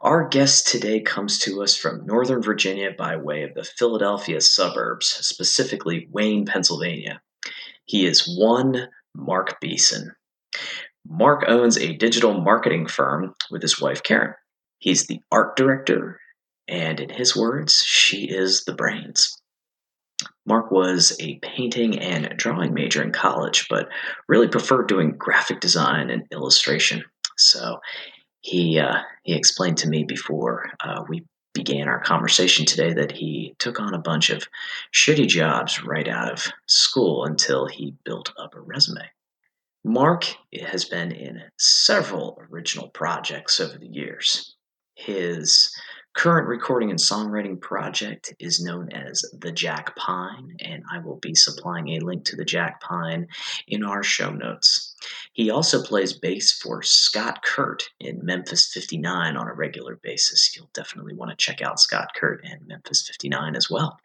Our guest today comes to us from Northern Virginia by way of the Philadelphia suburbs, specifically Wayne, Pennsylvania. He is one Mark Beeson. Mark owns a digital marketing firm with his wife Karen. He's the art director, and in his words, she is the brains. Mark was a painting and drawing major in college, but really preferred doing graphic design and illustration. So he uh, he explained to me before uh, we began our conversation today that he took on a bunch of shitty jobs right out of school until he built up a resume. Mark has been in several original projects over the years. His current recording and songwriting project is known as The Jack Pine, and I will be supplying a link to The Jack Pine in our show notes. He also plays bass for Scott Kurt in Memphis 59 on a regular basis. You'll definitely want to check out Scott Kurt and Memphis 59 as well.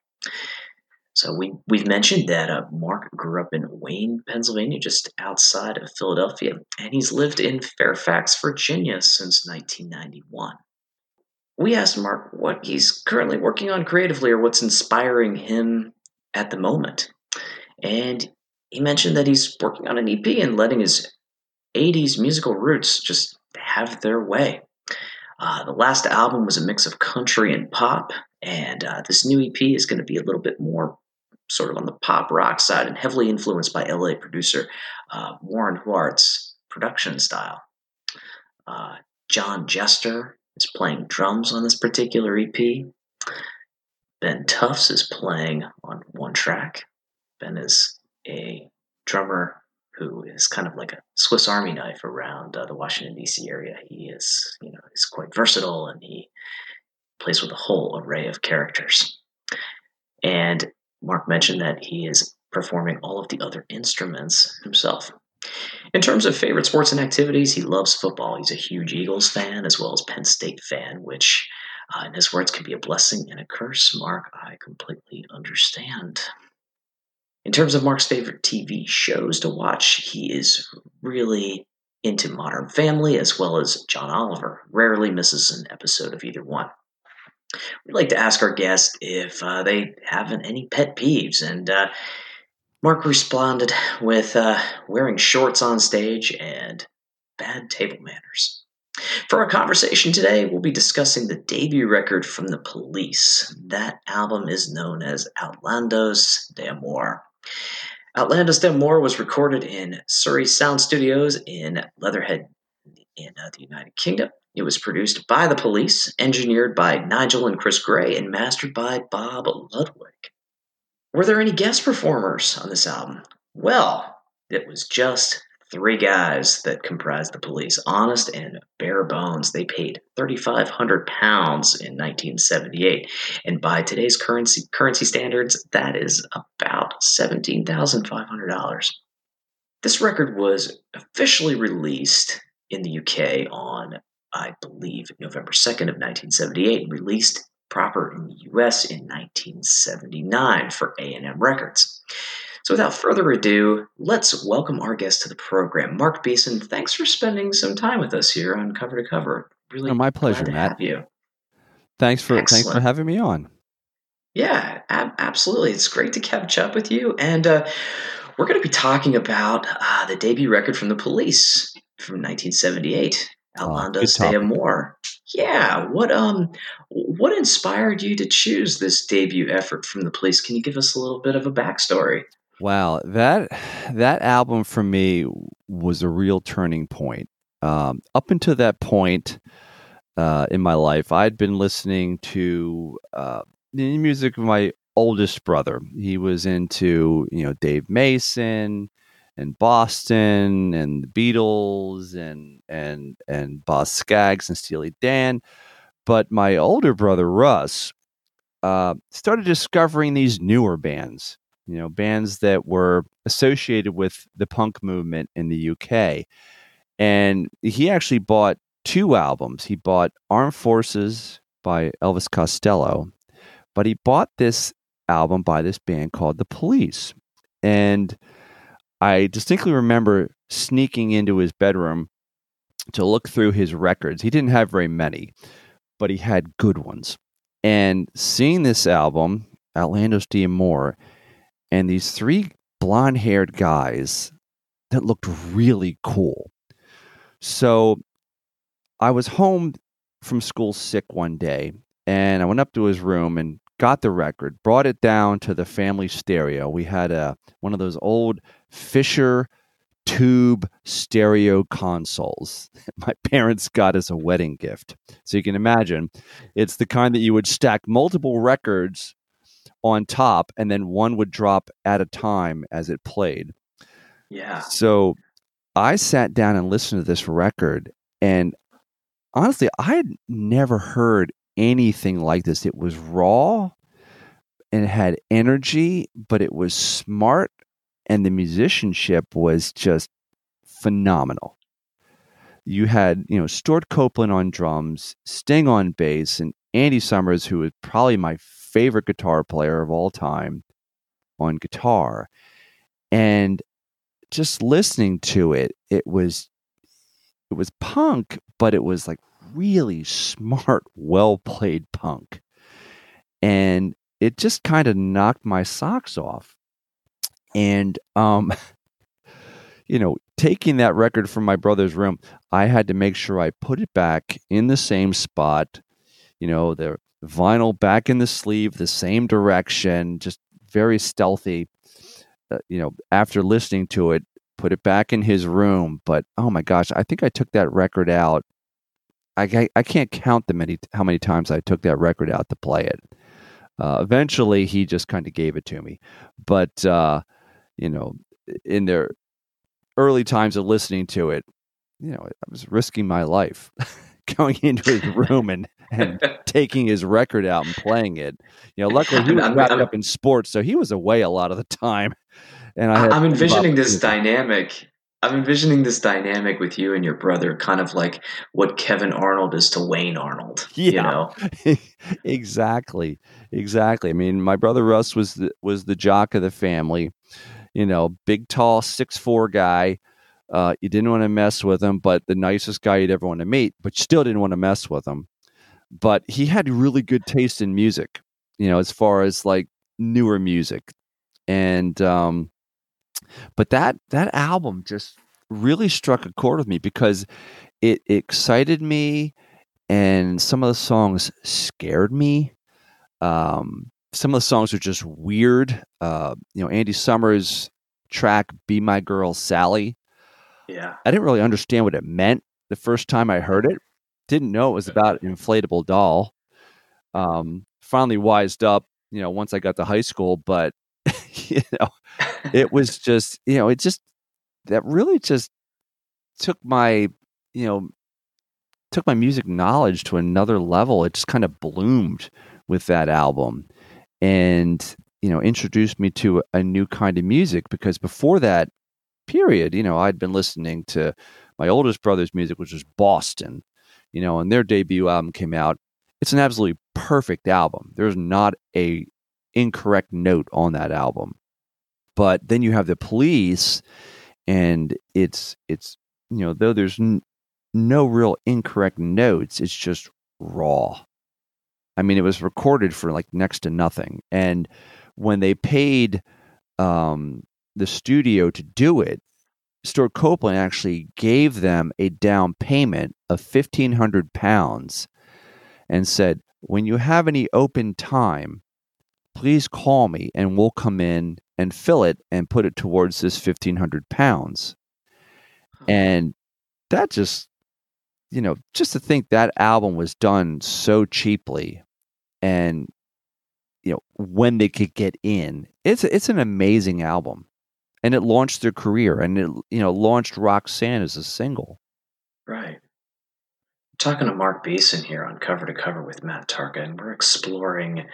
So we we've mentioned that uh, Mark grew up in Wayne, Pennsylvania, just outside of Philadelphia, and he's lived in Fairfax, Virginia since 1991 we asked Mark what he's currently working on creatively or what's inspiring him at the moment. And he mentioned that he's working on an EP and letting his 80s musical roots just have their way. Uh, the last album was a mix of country and pop, and uh, this new EP is going to be a little bit more sort of on the pop rock side and heavily influenced by LA producer uh, Warren Huart's production style. Uh, John Jester is playing drums on this particular EP. Ben Tufts is playing on one track. Ben is a drummer who is kind of like a Swiss Army knife around uh, the Washington D.C. area. He is, you know, he's quite versatile and he plays with a whole array of characters. And Mark mentioned that he is performing all of the other instruments himself. In terms of favorite sports and activities, he loves football. He's a huge Eagles fan as well as Penn State fan, which, uh, in his words, can be a blessing and a curse. Mark, I completely understand. In terms of Mark's favorite TV shows to watch, he is really into Modern Family as well as John Oliver. Rarely misses an episode of either one. We'd like to ask our guests if uh, they have any pet peeves, and uh, Mark responded with uh, wearing shorts on stage and bad table manners. For our conversation today, we'll be discussing the debut record from the police. That album is known as Outlandos d'Amour. Outlandos d'Amour was recorded in Surrey Sound Studios in Leatherhead, in uh, the United Kingdom. It was produced by the police, engineered by Nigel and Chris Gray, and mastered by Bob Ludwig. Were there any guest performers on this album? Well, it was just three guys that comprised the police, honest and bare bones. They paid 3,500 pounds in 1978, and by today's currency currency standards, that is about $17,500. This record was officially released in the UK on, I believe, November 2nd of 1978, and released proper in the US in 1979 for A&M Records. So without further ado, let's welcome our guest to the program. Mark Beeson, thanks for spending some time with us here on Cover to Cover. Really oh, my pleasure, Matt. Have you. Thanks for Excellent. thanks for having me on. Yeah, ab- absolutely. It's great to catch up with you and uh, we're going to be talking about uh, the debut record from the Police from 1978, Outlandos d'Amour. Yeah, what um, what inspired you to choose this debut effort from the Police? Can you give us a little bit of a backstory? Wow, that that album for me was a real turning point. Um, up until that point uh, in my life, I'd been listening to uh, the music of my oldest brother. He was into you know Dave Mason and Boston and the Beatles and and and Boz Scaggs and Steely Dan. But my older brother Russ uh, started discovering these newer bands, you know, bands that were associated with the punk movement in the UK. And he actually bought two albums. He bought Armed Forces by Elvis Costello, but he bought this album by this band called The Police. And I distinctly remember sneaking into his bedroom to look through his records. He didn't have very many, but he had good ones. And seeing this album, Outlandos D'Amour, and these three blonde haired guys that looked really cool. So I was home from school sick one day and I went up to his room and got the record, brought it down to the family stereo. We had a one of those old Fisher tube stereo consoles my parents got as a wedding gift. So you can imagine it's the kind that you would stack multiple records on top and then one would drop at a time as it played. Yeah. So I sat down and listened to this record and honestly I had never heard anything like this. It was raw and it had energy, but it was smart and the musicianship was just phenomenal. You had, you know, Stewart Copeland on drums, Sting on bass, and Andy Summers, who is probably my favorite guitar player of all time, on guitar. And just listening to it, it was it was punk, but it was like really smart, well played punk. And it just kind of knocked my socks off and um you know taking that record from my brother's room i had to make sure i put it back in the same spot you know the vinyl back in the sleeve the same direction just very stealthy. Uh, you know after listening to it put it back in his room but oh my gosh i think i took that record out. I i can't count the many how many times i took that record out to play it. Uh, eventually he just kind of gave it to me. But uh you know, in their early times of listening to it, you know, I was risking my life going into his room and, and taking his record out and playing it. You know, luckily he was I'm, wrapped I'm, up in sports, so he was away a lot of the time. And I am envisioning this dynamic. I'm envisioning this dynamic with you and your brother, kind of like what Kevin Arnold is to Wayne Arnold. Yeah, you know? exactly, exactly. I mean, my brother Russ was the, was the jock of the family you know, big, tall, six four guy. Uh, you didn't want to mess with him, but the nicest guy you'd ever want to meet, but still didn't want to mess with him. But he had really good taste in music, you know, as far as like newer music. And um, but that that album just really struck a chord with me because it excited me and some of the songs scared me. Um, some of the songs are just weird. Uh, you know, Andy Summers track "Be My Girl, Sally." Yeah, I didn't really understand what it meant the first time I heard it. Didn't know it was about an inflatable doll. Um, finally wised up, you know, once I got to high school. But you know, it was just, you know, it just that really just took my, you know, took my music knowledge to another level. It just kind of bloomed with that album and you know introduced me to a new kind of music because before that period you know i'd been listening to my oldest brother's music which was boston you know and their debut album came out. It's an absolutely perfect album. There's not a incorrect note on that album. But then you have the police and it's it's you know though there's n- no real incorrect notes it's just raw I mean, it was recorded for like next to nothing. And when they paid um, the studio to do it, Stewart Copeland actually gave them a down payment of fifteen hundred pounds, and said, "When you have any open time, please call me, and we'll come in and fill it and put it towards this fifteen hundred pounds." And that just, you know, just to think that album was done so cheaply and you know when they could get in. It's it's an amazing album, and it launched their career, and it you know launched Roxanne as a single. Right. talking to Mark Beeson here on Cover to Cover with Matt Tarka, and we're exploring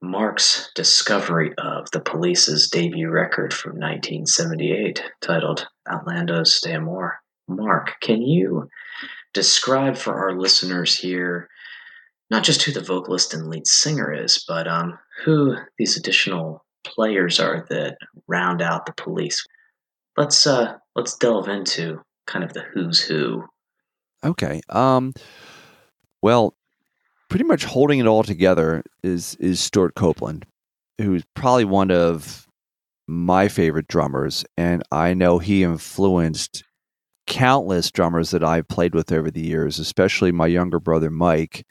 Mark's discovery of the police's debut record from 1978 titled Outlandos d'Amour. Mark, can you describe for our listeners here not just who the vocalist and lead singer is, but um, who these additional players are that round out the police? Let's uh, let's delve into kind of the who's who Okay. Um, well, pretty much holding it all together is is Stewart Copeland, who's probably one of my favorite drummers, and I know he influenced countless drummers that I've played with over the years, especially my younger brother Mike,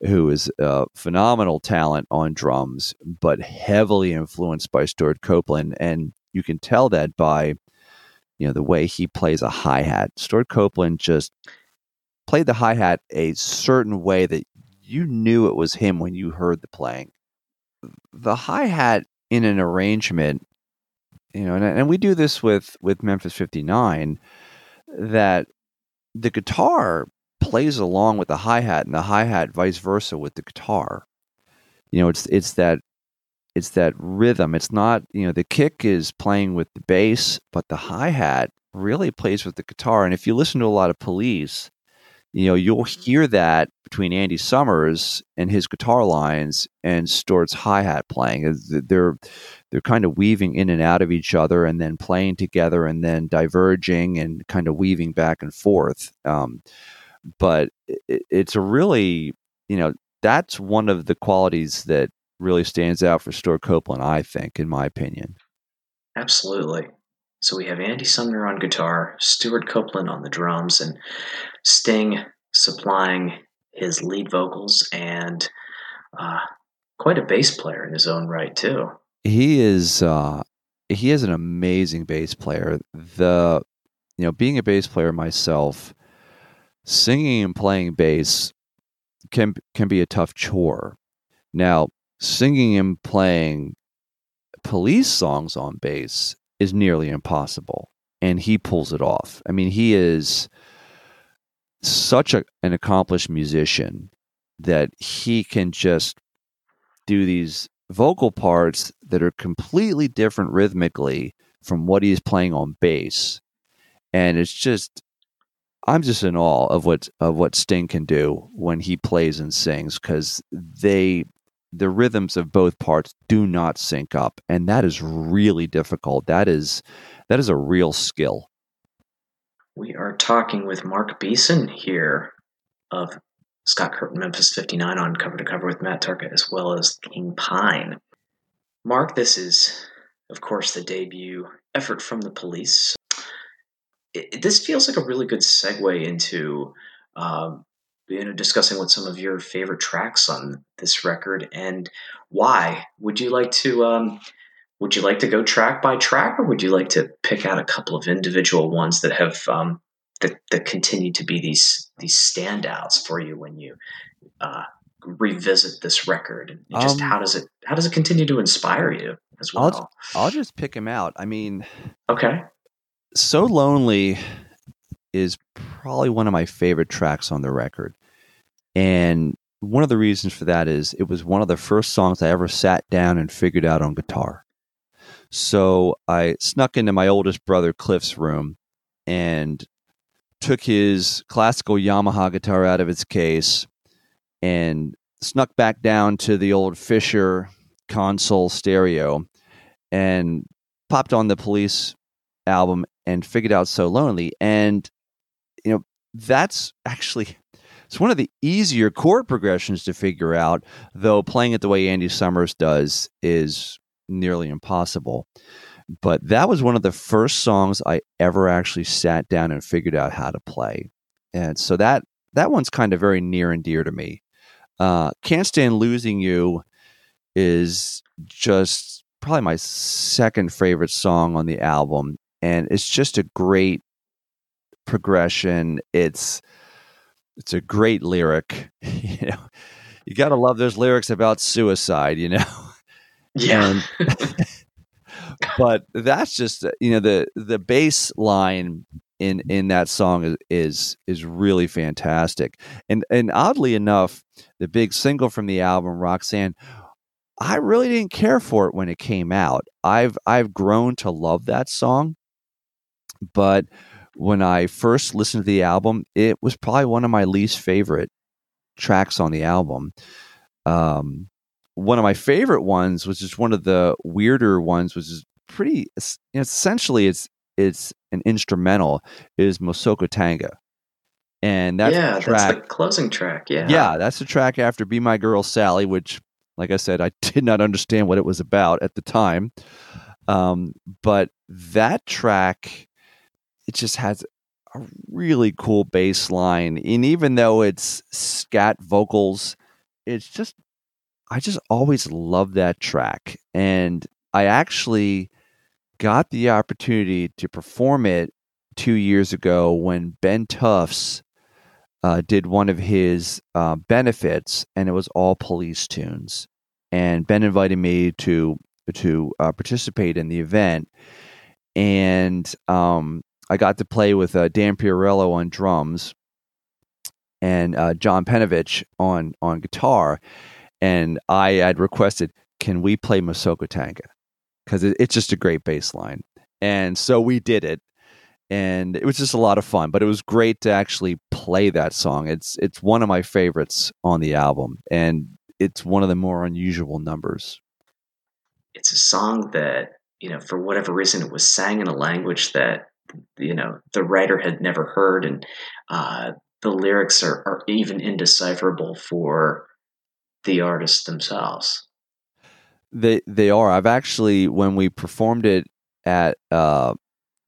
who is a phenomenal talent on drums, but heavily influenced by Stewart Copeland, and you can tell that by you know the way he plays a hi hat. Stewart Copeland just played the hi hat a certain way that you knew it was him when you heard the playing. The hi hat in an arrangement, you know, and, and we do this with with Memphis 59, that the guitar plays along with the hi hat and the hi hat vice versa with the guitar. You know, it's it's that it's that rhythm. It's not, you know, the kick is playing with the bass, but the hi hat really plays with the guitar. And if you listen to a lot of police, you know, you'll hear that between Andy Summers and his guitar lines and Stewart's hi hat playing. They're they're kind of weaving in and out of each other, and then playing together, and then diverging and kind of weaving back and forth. Um, but it, it's a really, you know, that's one of the qualities that really stands out for Stewart Copeland, I think, in my opinion. Absolutely. So we have Andy Summers on guitar, Stewart Copeland on the drums, and Sting supplying his lead vocals and uh, quite a bass player in his own right too. He is uh, he is an amazing bass player. The you know being a bass player myself, singing and playing bass can can be a tough chore. Now singing and playing police songs on bass is nearly impossible. And he pulls it off. I mean, he is such a, an accomplished musician that he can just do these vocal parts that are completely different rhythmically from what he's playing on bass. And it's just I'm just in awe of what of what Sting can do when he plays and sings because they the rhythms of both parts do not sync up and that is really difficult. That is that is a real skill. We are talking with mark beeson here of scott curtin memphis 59 on cover to cover with matt tarka as well as king pine. Mark this is of course the debut effort from the police it, this feels like a really good segue into um, you know discussing what some of your favorite tracks on this record and why. Would you like to um, would you like to go track by track or would you like to pick out a couple of individual ones that have um, that, that continue to be these these standouts for you when you uh, revisit this record? And just um, how does it how does it continue to inspire you as well? I'll, I'll just pick him out. I mean okay so lonely is probably one of my favorite tracks on the record. And one of the reasons for that is it was one of the first songs I ever sat down and figured out on guitar. So I snuck into my oldest brother Cliff's room and took his classical Yamaha guitar out of its case and snuck back down to the old Fisher console stereo and popped on the police album and figured out so lonely and you know, that's actually it's one of the easier chord progressions to figure out, though playing it the way Andy Summers does is nearly impossible. But that was one of the first songs I ever actually sat down and figured out how to play. And so that that one's kind of very near and dear to me. Uh, Can't Stand Losing You is just probably my second favorite song on the album. And it's just a great progression. It's it's a great lyric. you know, you got to love those lyrics about suicide. You know, yeah. but that's just uh, you know the the bass line in in that song is is, is really fantastic. And and oddly enough, the big single from the album, Roxanne, I really didn't care for it when it came out. I've I've grown to love that song, but when I first listened to the album, it was probably one of my least favorite tracks on the album. Um, one of my favorite ones was just one of the weirder ones, which is pretty. essentially, it's it's an instrumental. Is Masoko Tanga, and that's yeah, the track, that's the closing track. Yeah, yeah, that's the track after "Be My Girl, Sally," which, like I said, I did not understand what it was about at the time. Um, but that track, it just has a really cool bass line, and even though it's scat vocals, it's just I just always love that track, and I actually got the opportunity to perform it two years ago when Ben Tufts uh, did one of his uh, benefits, and it was all police tunes. And Ben invited me to to uh, participate in the event, and um, I got to play with uh, Dan Piarello on drums and uh, John Penovich on on guitar. And I had requested, "Can we play Masoko Tanga?" because it, it's just a great bass line. And so we did it, and it was just a lot of fun. But it was great to actually play that song. It's it's one of my favorites on the album, and it's one of the more unusual numbers. It's a song that you know, for whatever reason, it was sang in a language that you know the writer had never heard, and uh, the lyrics are, are even indecipherable for the artists themselves. They they are. I've actually when we performed it at uh,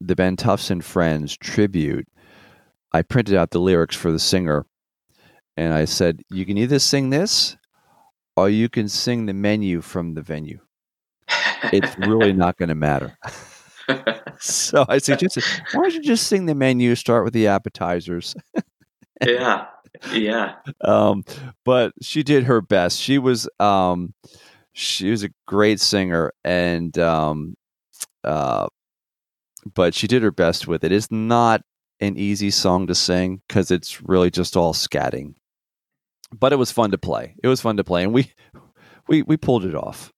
the Ben Tufts and Friends tribute, I printed out the lyrics for the singer, and I said, "You can either sing this, or you can sing the menu from the venue. It's really not going to matter." so I suggested, "Why don't you just sing the menu? Start with the appetizers." yeah, yeah. Um, but she did her best. She was um, she was a great singer and um uh but she did her best with it it's not an easy song to sing because it's really just all scatting but it was fun to play it was fun to play and we we we pulled it off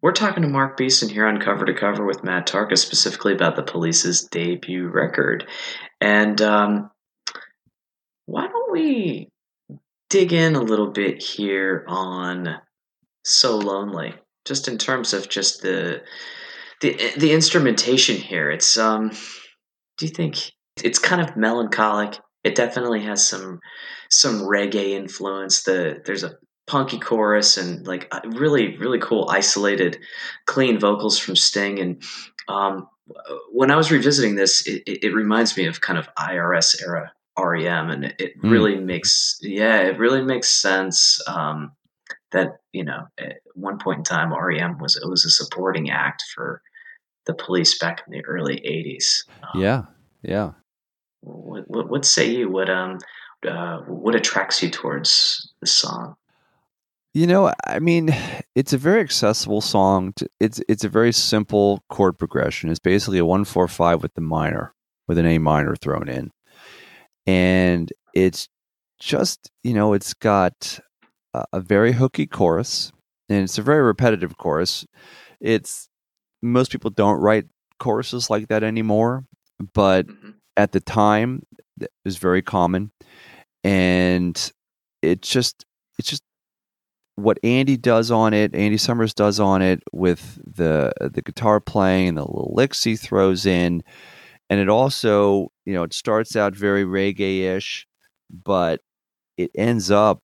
we're talking to Mark Beeson here on Cover to Cover with Matt Tarka, specifically about the police's debut record. And um, why don't we dig in a little bit here on so lonely. Just in terms of just the the the instrumentation here, it's um. Do you think it's kind of melancholic? It definitely has some some reggae influence. The there's a punky chorus and like really really cool isolated clean vocals from Sting and um, when I was revisiting this, it, it, reminds me of kind of IRS era REM, and it, it mm. really makes yeah, it really makes sense. Um, that you know at one point in time REM was it was a supporting act for the police back in the early 80s. Um, yeah. Yeah. What, what, what say you what um uh, what attracts you towards the song? You know, I mean, it's a very accessible song. To, it's it's a very simple chord progression. It's basically a one four five with the minor, with an A minor thrown in, and it's just you know, it's got a very hooky chorus, and it's a very repetitive chorus. It's most people don't write choruses like that anymore, but mm-hmm. at the time it was very common, and it just it's just what Andy does on it, Andy Summers does on it with the the guitar playing, and the little licks he throws in, and it also you know it starts out very reggae ish, but it ends up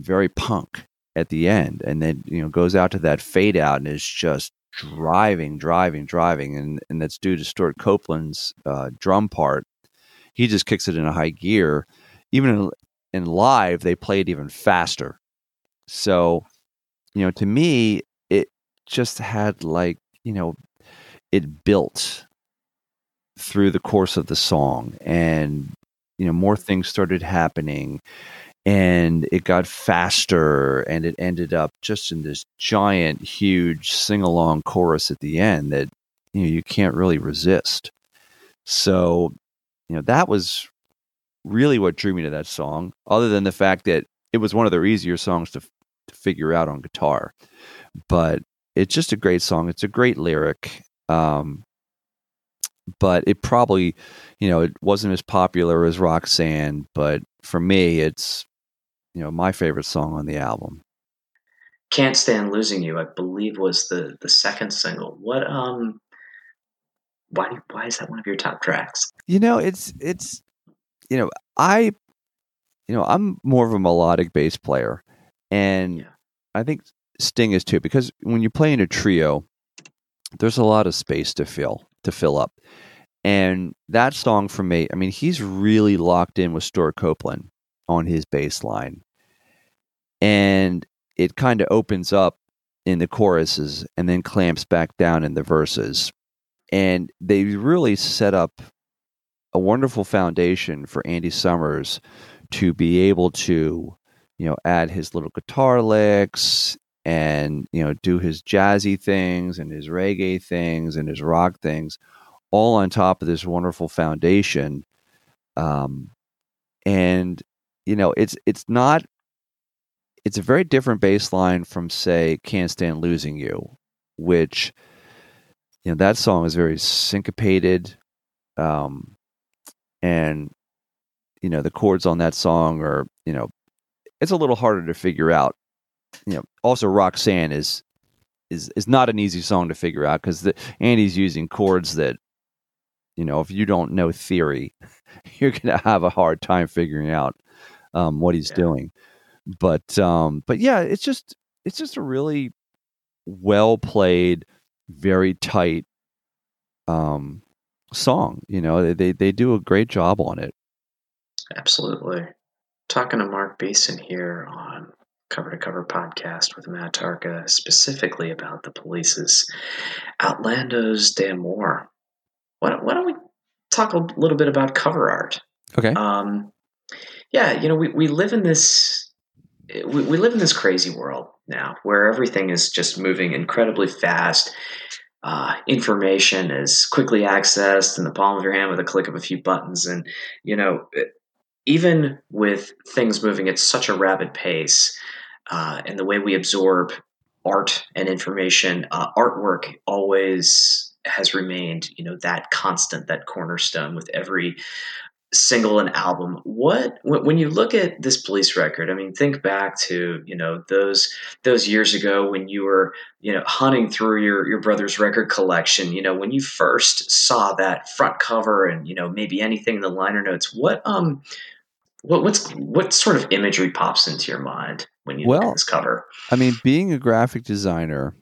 very punk at the end, and then you know goes out to that fade out and is just driving, driving, driving, and and that's due to Stewart Copeland's uh, drum part. He just kicks it in a high gear. Even in, in live, they play it even faster. So, you know, to me, it just had like you know, it built through the course of the song, and you know, more things started happening and it got faster and it ended up just in this giant huge sing-along chorus at the end that you know you can't really resist. So you know, that was really what drew me to that song, other than the fact that it was one of their easier songs to, to figure out on guitar. But it's just a great song. It's a great lyric. Um, but it probably, you know, it wasn't as popular as Roxanne, but for me, it's, you know, my favorite song on the album. Can't Stand Losing You, I believe was the the second single. What um why why is that one of your top tracks? You know, it's it's you know, I you know, I'm more of a melodic bass player and yeah. I think Sting is too because when you play in a trio, there's a lot of space to fill to fill up. And that song for me, I mean, he's really locked in with Stewart Copeland on his bass line. And it kind of opens up in the choruses and then clamps back down in the verses. And they really set up a wonderful foundation for Andy Summers to be able to, you know, add his little guitar licks and, you know, do his jazzy things and his reggae things and his rock things all on top of this wonderful foundation. Um, and you know, it's it's not it's a very different baseline from say "Can't Stand Losing You," which you know that song is very syncopated, um, and you know the chords on that song are you know it's a little harder to figure out. You know, also Roxanne is is is not an easy song to figure out because Andy's using chords that you know if you don't know theory, you're gonna have a hard time figuring out um, what he's yeah. doing. But um, but yeah, it's just it's just a really well played, very tight um, song. You know, they they do a great job on it. Absolutely. Talking to Mark Beeson here on Cover to Cover podcast with Matt Tarka, specifically about the police's Outlandos d'Amour. Why don't, why don't we talk a little bit about cover art? Okay. Um, yeah, you know, we, we live in this we, we live in this crazy world now where everything is just moving incredibly fast. Uh, information is quickly accessed in the palm of your hand with a click of a few buttons, and you know, even with things moving at such a rapid pace, uh, and the way we absorb art and information, uh, artwork always has remained, you know, that constant, that cornerstone with every single and album. What when you look at this police record i mean think back to you know those those years ago when you were you know hunting through your your brother's record collection you know when you first saw that front cover and you know maybe anything in the liner notes what um what what's what sort of imagery pops into your mind when you well, look at this cover i mean being a graphic designer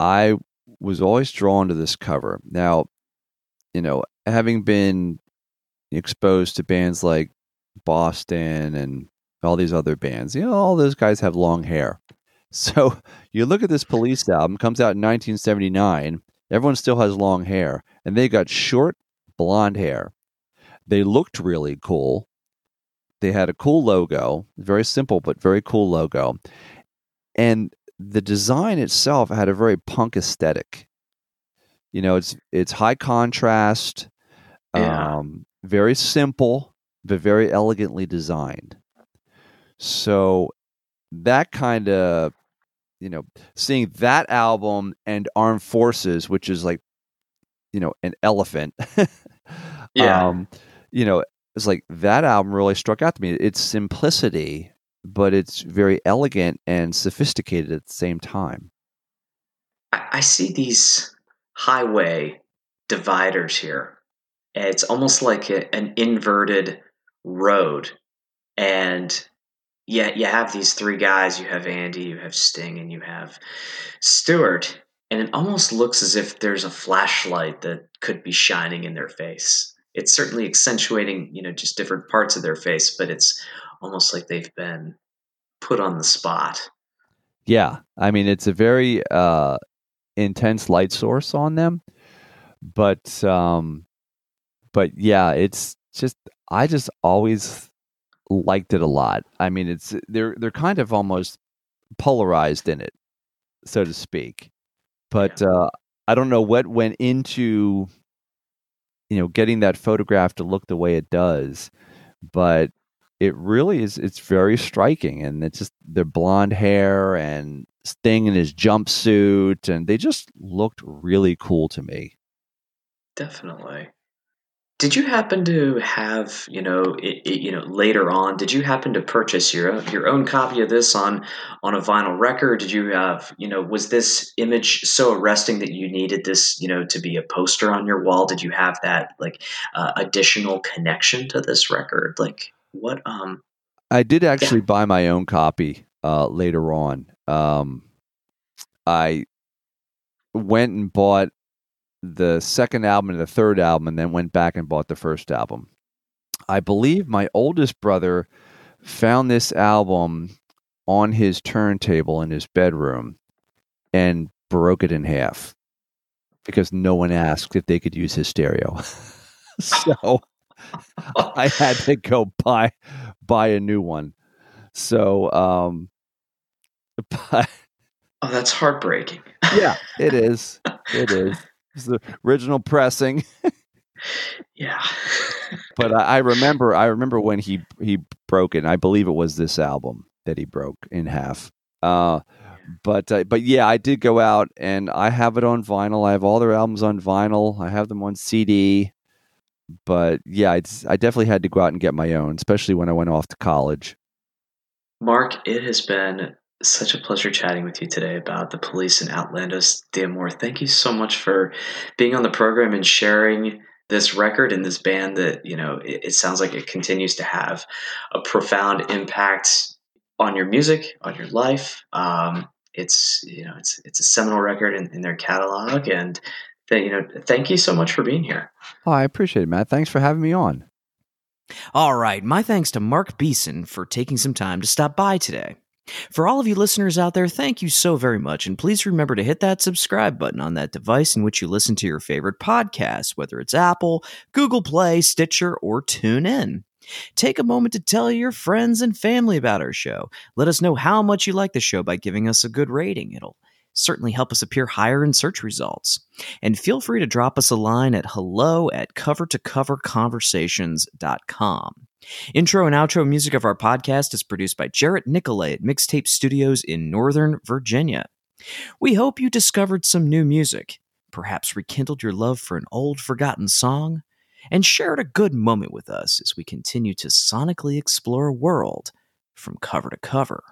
i was always drawn to this cover now you know having been exposed to bands like Boston and all these other bands. You know, all those guys have long hair. So you look at this Police album, comes out in 1979. Everyone still has long hair, and they got short blonde hair. They looked really cool. They had a cool logo, very simple but very cool logo. And the design itself had a very punk aesthetic. You know, it's it's high contrast. Yeah. Um, very simple, but very elegantly designed. So that kind of, you know, seeing that album and Armed Forces, which is like, you know, an elephant. yeah. Um, you know, it's like that album really struck out to me. It's simplicity, but it's very elegant and sophisticated at the same time. I see these highway dividers here it's almost like a, an inverted road. And yet you have these three guys you have Andy, you have Sting, and you have Stewart. And it almost looks as if there's a flashlight that could be shining in their face. It's certainly accentuating, you know, just different parts of their face, but it's almost like they've been put on the spot. Yeah. I mean, it's a very uh, intense light source on them. But um, but yeah, it's just I just always liked it a lot. I mean, it's they're they're kind of almost polarized in it, so to speak. But uh, I don't know what went into you know, getting that photograph to look the way it does. But it really is it's very striking and it's just their blonde hair and Sting in his jumpsuit and they just looked really cool to me. Definitely. Did you happen to have, you know, it, it, you know, later on, did you happen to purchase your own, your own copy of this on on a vinyl record? Did you have, you know, was this image so arresting that you needed this, you know, to be a poster on your wall? Did you have that like uh, additional connection to this record? Like what um I did actually yeah. buy my own copy uh later on. Um I went and bought the second album and the third album and then went back and bought the first album. I believe my oldest brother found this album on his turntable in his bedroom and broke it in half because no one asked if they could use his stereo. so I had to go buy buy a new one. So um but Oh, that's heartbreaking. yeah, it is. It is. It's the original pressing. yeah. but I, I, remember I remember when he he broke it. I believe it was this album that he broke in half. Uh but uh, but yeah, I did go out and I have it on vinyl. I have all their albums on vinyl. I have them on CD but yeah, I, I definitely had to go out and get my own, especially when I went off to college. Mark, it has been such a pleasure chatting with you today about the police and Outlandos D'Amour. Thank you so much for being on the program and sharing this record and this band that, you know, it, it sounds like it continues to have a profound impact on your music, on your life. Um, it's, you know, it's, it's a seminal record in, in their catalog and you know, thank you so much for being here. Oh, I appreciate it, Matt. Thanks for having me on. All right. My thanks to Mark Beeson for taking some time to stop by today. For all of you listeners out there, thank you so very much. And please remember to hit that subscribe button on that device in which you listen to your favorite podcasts, whether it's Apple, Google Play, Stitcher, or TuneIn. Take a moment to tell your friends and family about our show. Let us know how much you like the show by giving us a good rating. It'll certainly help us appear higher in search results. And feel free to drop us a line at hello at cover2coverconversations.com. Intro and outro music of our podcast is produced by Jarrett Nicolay at Mixtape Studios in Northern Virginia. We hope you discovered some new music, perhaps rekindled your love for an old forgotten song, and shared a good moment with us as we continue to sonically explore a world from cover to cover.